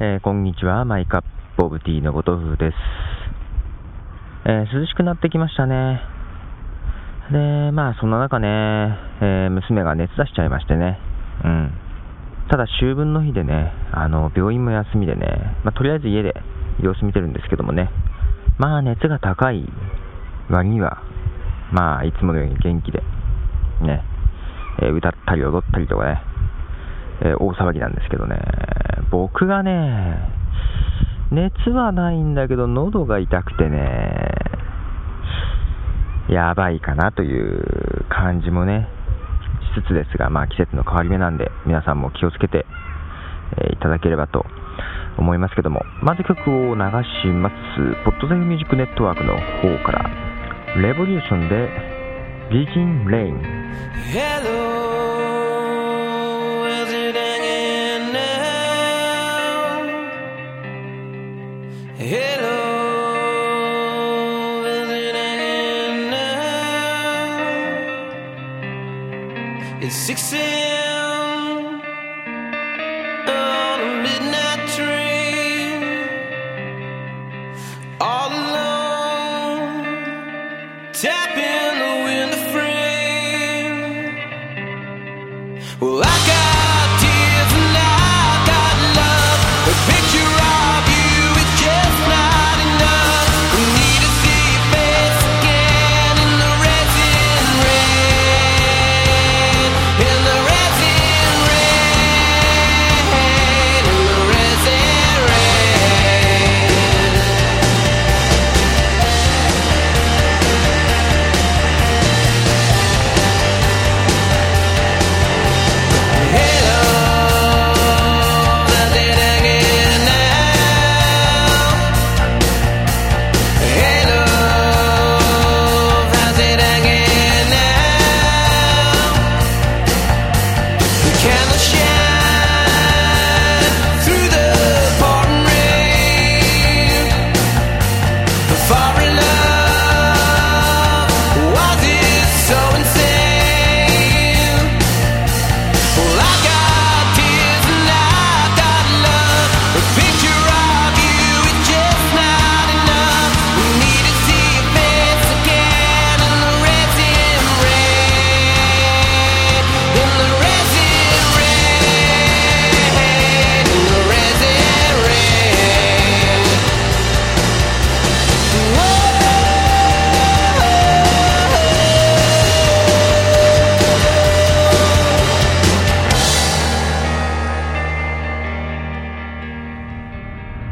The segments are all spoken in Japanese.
えー、こんにちは、マイカップオブティーのごとふです。えー、涼しくなってきましたね。で、まあ、そんな中ね、えー、娘が熱出しちゃいましてね。うん。ただ、秋分の日でね、あの、病院も休みでね、まあ、とりあえず家で様子見てるんですけどもね。まあ、熱が高い割には、まあ、いつものように元気で、ね、え歌ったり踊ったりとかね、え大騒ぎなんですけどね。僕がね、熱はないんだけど、喉が痛くてね、やばいかなという感じもね、しつつですが、まあ季節の変わり目なんで、皆さんも気をつけて、えー、いただければと思いますけども、まず曲を流します。ポッドゼフミュージックネットワークの方から、レボリューションで、ビジン・レイン。赤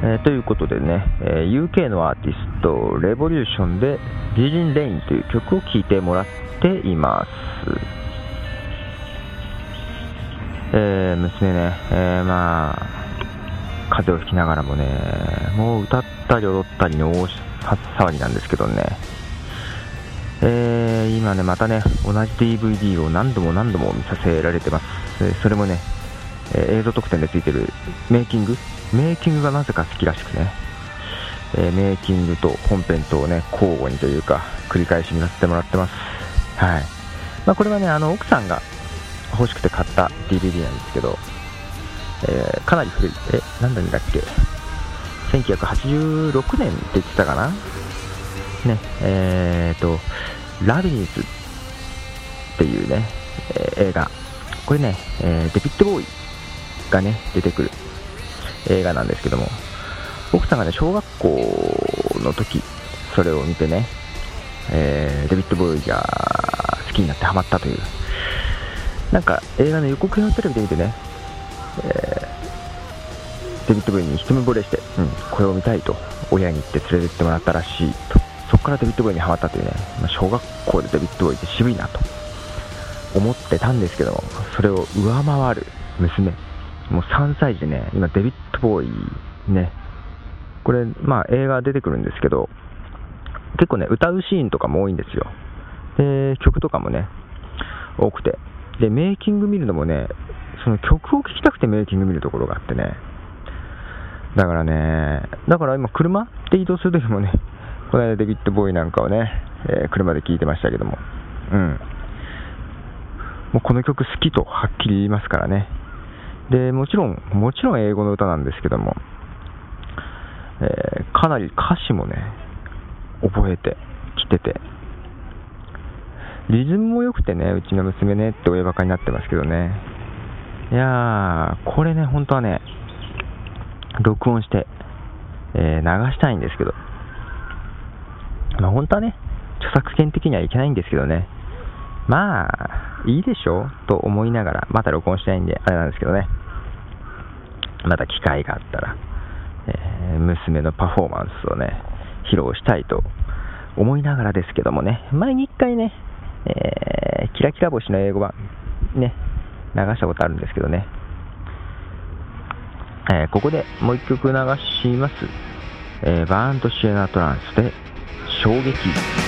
frame. Well, I UK のアーティスト、レボリューションで、ビジン・レインという曲を聴いてもらっています。えー、娘ね、えー、まあ、風邪をひきながらもね、もう歌ったり踊ったりの大騒ぎなんですけどね、えー、今ね、またね、同じ DVD を何度も何度も見させられてます。それもね、え映像特典でついてるメイキングメイキングがなぜか好きらしくね、えー、メイキングと本編とをね交互にというか繰り返し見させてもらってます、はい。まあ、これはねあの奥さんが欲しくて買った DVD なんですけど、えー、かなり古い。え何年だっけ？1986年って言ってたかな？ねえーとラビリンスっていうね、えー、映画。これね、えー、デビッド・ボーイがね出てくる。映画なんですけども奥さんがね、小学校の時、それを見てね、えー、デビッド・ボーイが好きになってハマったという、なんか映画の予告編をテレビで見てね、えー、デビッド・ボーイに一目惚れして、うん、これを見たいと、親に言って連れてってもらったらしいと、そこからデビッド・ボーイにハマったというね、ま、小学校でデビッド・ボーイって渋いなと思ってたんですけども、それを上回る娘、もう3歳児ね、今デビッボーイね、これ、まあ、映画出てくるんですけど、結構ね、歌うシーンとかも多いんですよ。で、曲とかもね、多くて。で、メイキング見るのもね、その曲を聴きたくてメイキング見るところがあってね。だからね、だから今、車で移動するときもね、この間デビッド・ボーイなんかをね、えー、車で聴いてましたけども、うん。もうこの曲好きとはっきり言いますからね。で、もちろん、もちろん英語の歌なんですけども、えー、かなり歌詞もね、覚えてきてて、リズムも良くてね、うちの娘ねって親バカになってますけどね。いやー、これね、本当はね、録音して、えー、流したいんですけど、まあ本当はね、著作権的にはいけないんですけどね、まあ、いいでしょ？と思いながら、また録音したいんで、あれなんですけどね、また機会があったら、えー、娘のパフォーマンスをね、披露したいと思いながらですけどもね、前に一回ね、えー、キラキラ星の英語版、ね、流したことあるんですけどね、えー、ここでもう一曲流します。えー、バーンとシエナトランスで衝撃。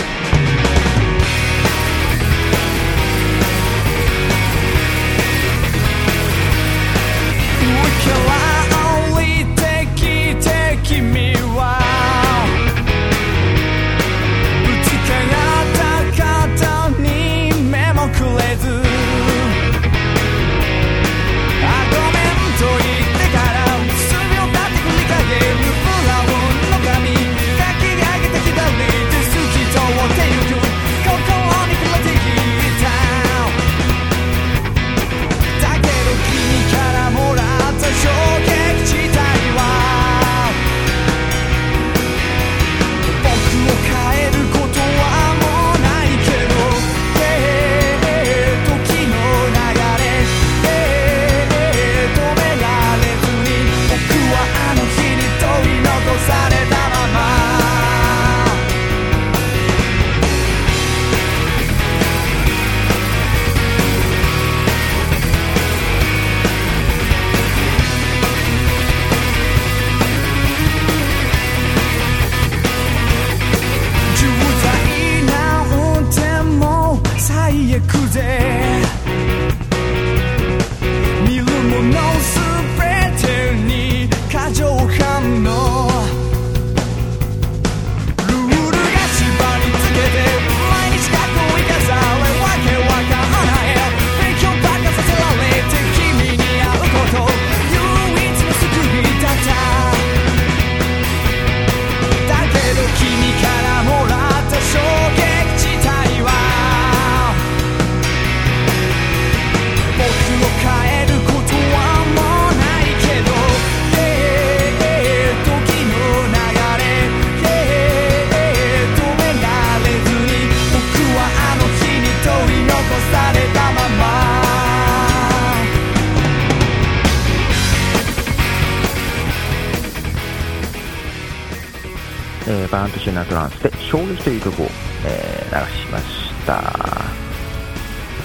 ランスで衝撃という曲を、えー、流しました、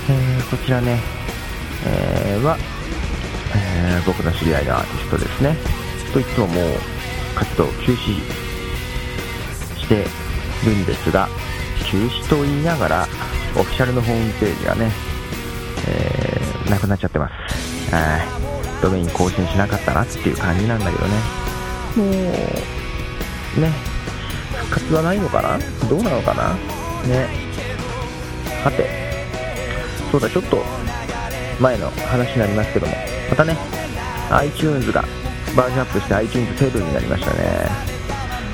えー、こちらね、えー、は、えー、僕の知り合いのアーティストですね。といってももう活動休止してるんですが休止と言いながらオフィシャルのホームページがね、えー、なくなっちゃってます。ドメイン更新しなかったなっていう感じなんだけどね。もう。ね。復活はないのかな？どうなのかな？ね。さて、そうだ、ちょっと前の話になりますけども、またね、iTunes がバージョンアップして iTunes7 になりましたね。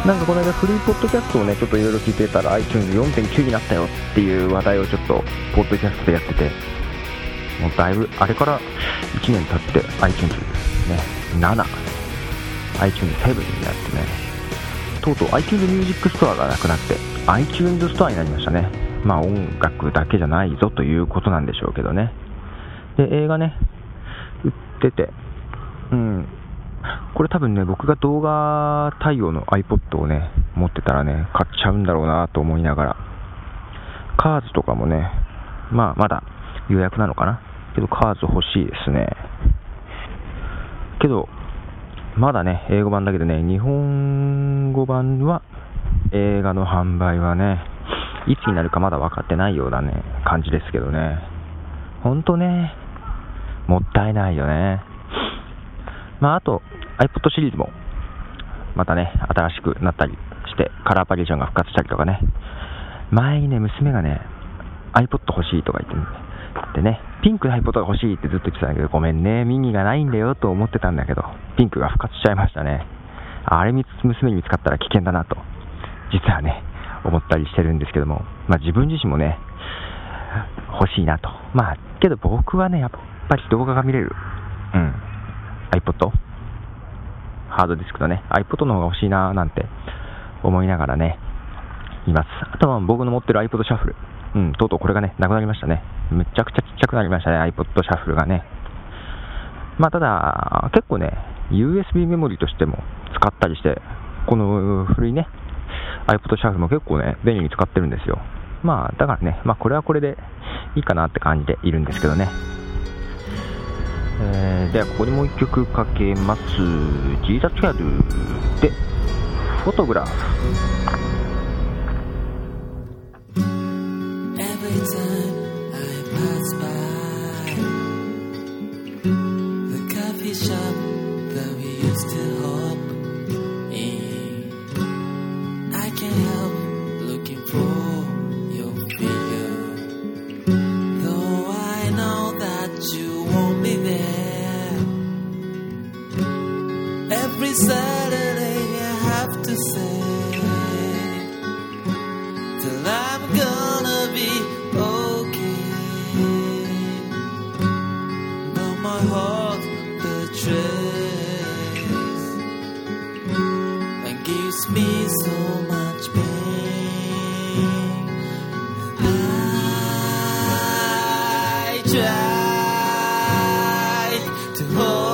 なんかこの間フリーポッドキャストをね、ちょっといろいろ聞いてたら iTunes4.9 になったよっていう話題をちょっとポッドキャストでやってて、もうだいぶ、あれから1年経って iTunes ね、7、iTunes7 になってね、とうとう iTunes Music Store がなくなって iTunes Store になりましたね。まあ音楽だけじゃないぞということなんでしょうけどね。で、映画ね、売ってて、うん、これ多分ね、僕が動画対応の iPod をね、持ってたらね、買っちゃうんだろうなと思いながら、カーズとかもね、まあまだ予約なのかな。けどカーズ欲しいですね。けど、まだね、英語版だけどね、日本語版は、映画の販売はね、いつになるかまだ分かってないようなね、感じですけどね。ほんとね、もったいないよね。まあ、あと、iPod シリーズも、またね、新しくなったりして、カラーバリエーションが復活したりとかね。前にね、娘がね、iPod 欲しいとか言って、ね、でね、ピンクの iPod が欲しいってずっと言ってたんだけど、ごめんね、ミニがないんだよと思ってたんだけど、ピンクが復活しちゃいましたね。あれ娘に見つかったら危険だなと、実はね、思ったりしてるんですけども、まあ、自分自身もね、欲しいなと。まあ、けど僕はね、やっぱり動画が見れる。うん。iPod? ハードディスクとね、iPod の方が欲しいななんて思いながらね、います。あとは僕の持ってる iPod シャッフル。うん、とうとうこれがね、なくなりましたね。めちゃくちゃちっちゃくなりましたね、iPod シャッフルがね。まあ、ただ、結構ね、USB メモリとしても使ったりして、この古いね、iPod シャッフルも結構ね、便利に使ってるんですよ。まあ、だからね、まあ、これはこれでいいかなって感じでいるんですけどね。えー、では、ここにもう一曲かけます。ジーザツガルで、フォトグラフ。tried to hold.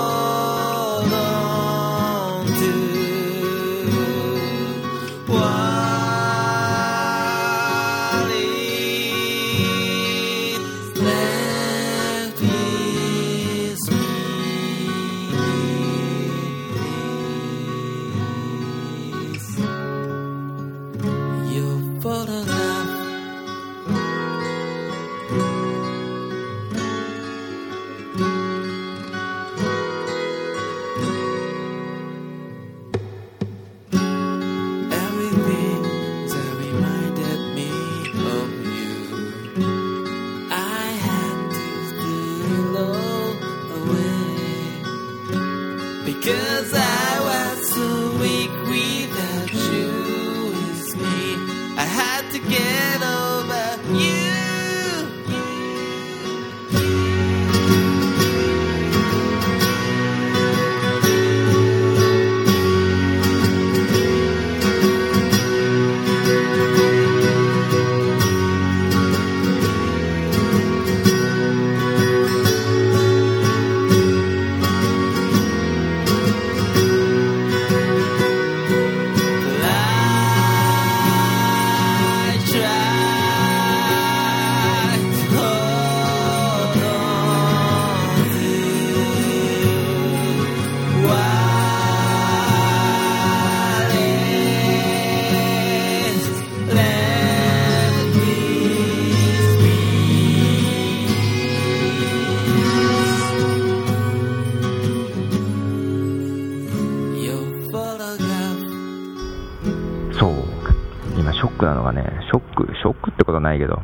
ないけど、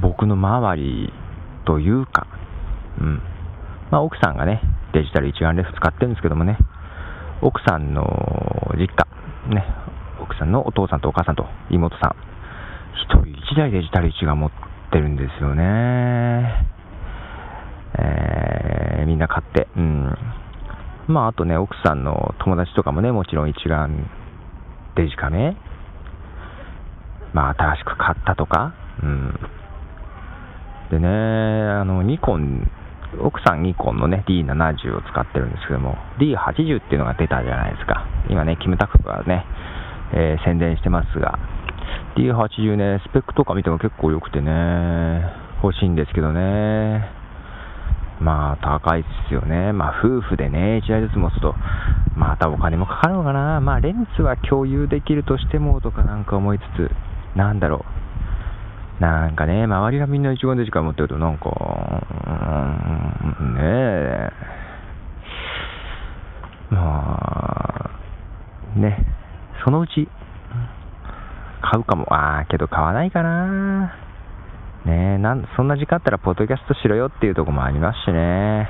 僕の周りというか、うん。まあ奥さんがね、デジタル一眼レフ使ってるんですけどもね、奥さんの実家、ね、奥さんのお父さんとお母さんと。妹さん、一人一台デジタル一眼持ってるんですよね。えー、みんな買って、うん。まあ、あとね、奥さんの友達とかもね、もちろん一眼デジカメ、まあ、新しく買ったとか、うん。でね、あの、ニコン、奥さんニコンのね、D70 を使ってるんですけども、D80 っていうのが出たじゃないですか。今ね、キムタクがね、えー宣伝してますが、D80 ね、スペックとか見ても結構良くてね、欲しいんですけどね。まあ、高いですよね。まあ、夫婦でね、1台ずつ持つと、またお金もかかるのかな。まあ、レンズは共有できるとしても、とかなんか思いつつ、なんだろう。なんかね、周りがみんな一眼デジカメ持ってると、なんか、うん、ねえ。まあ、ね、そのうち、買うかも。ああ、けど買わないかな。ねえ、なん、そんな時間あったら、ポッドキャストしろよっていうとこもありますしね。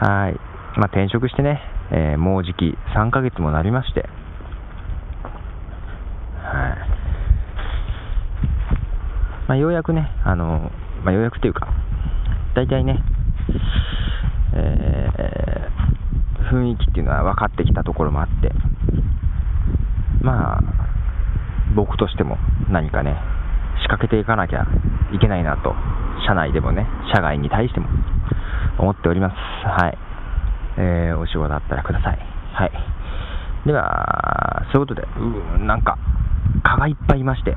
はい。まあ、転職してね、えー、もうじき3ヶ月もなりまして、はい。まあ、ようやくね、あの、まあ、ようやくというか、大体ね、えー、雰囲気っていうのは分かってきたところもあって、まあ、僕としても何かね、仕掛けていかなきゃいけないなと、社内でもね、社外に対しても思っております。はい。えー、お仕事あったらください。はい。では、そういうことで、うなんか、蚊がいっぱいいまして、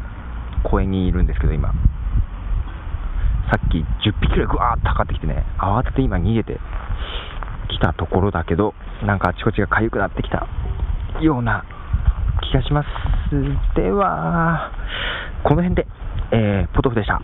公園にいるんですけど、今。さっき10匹くらいぐわーっとかってきてね、慌てて今逃げてきたところだけど、なんかあちこちが痒くなってきたような気がします。では、この辺で、えー、ポトフでした。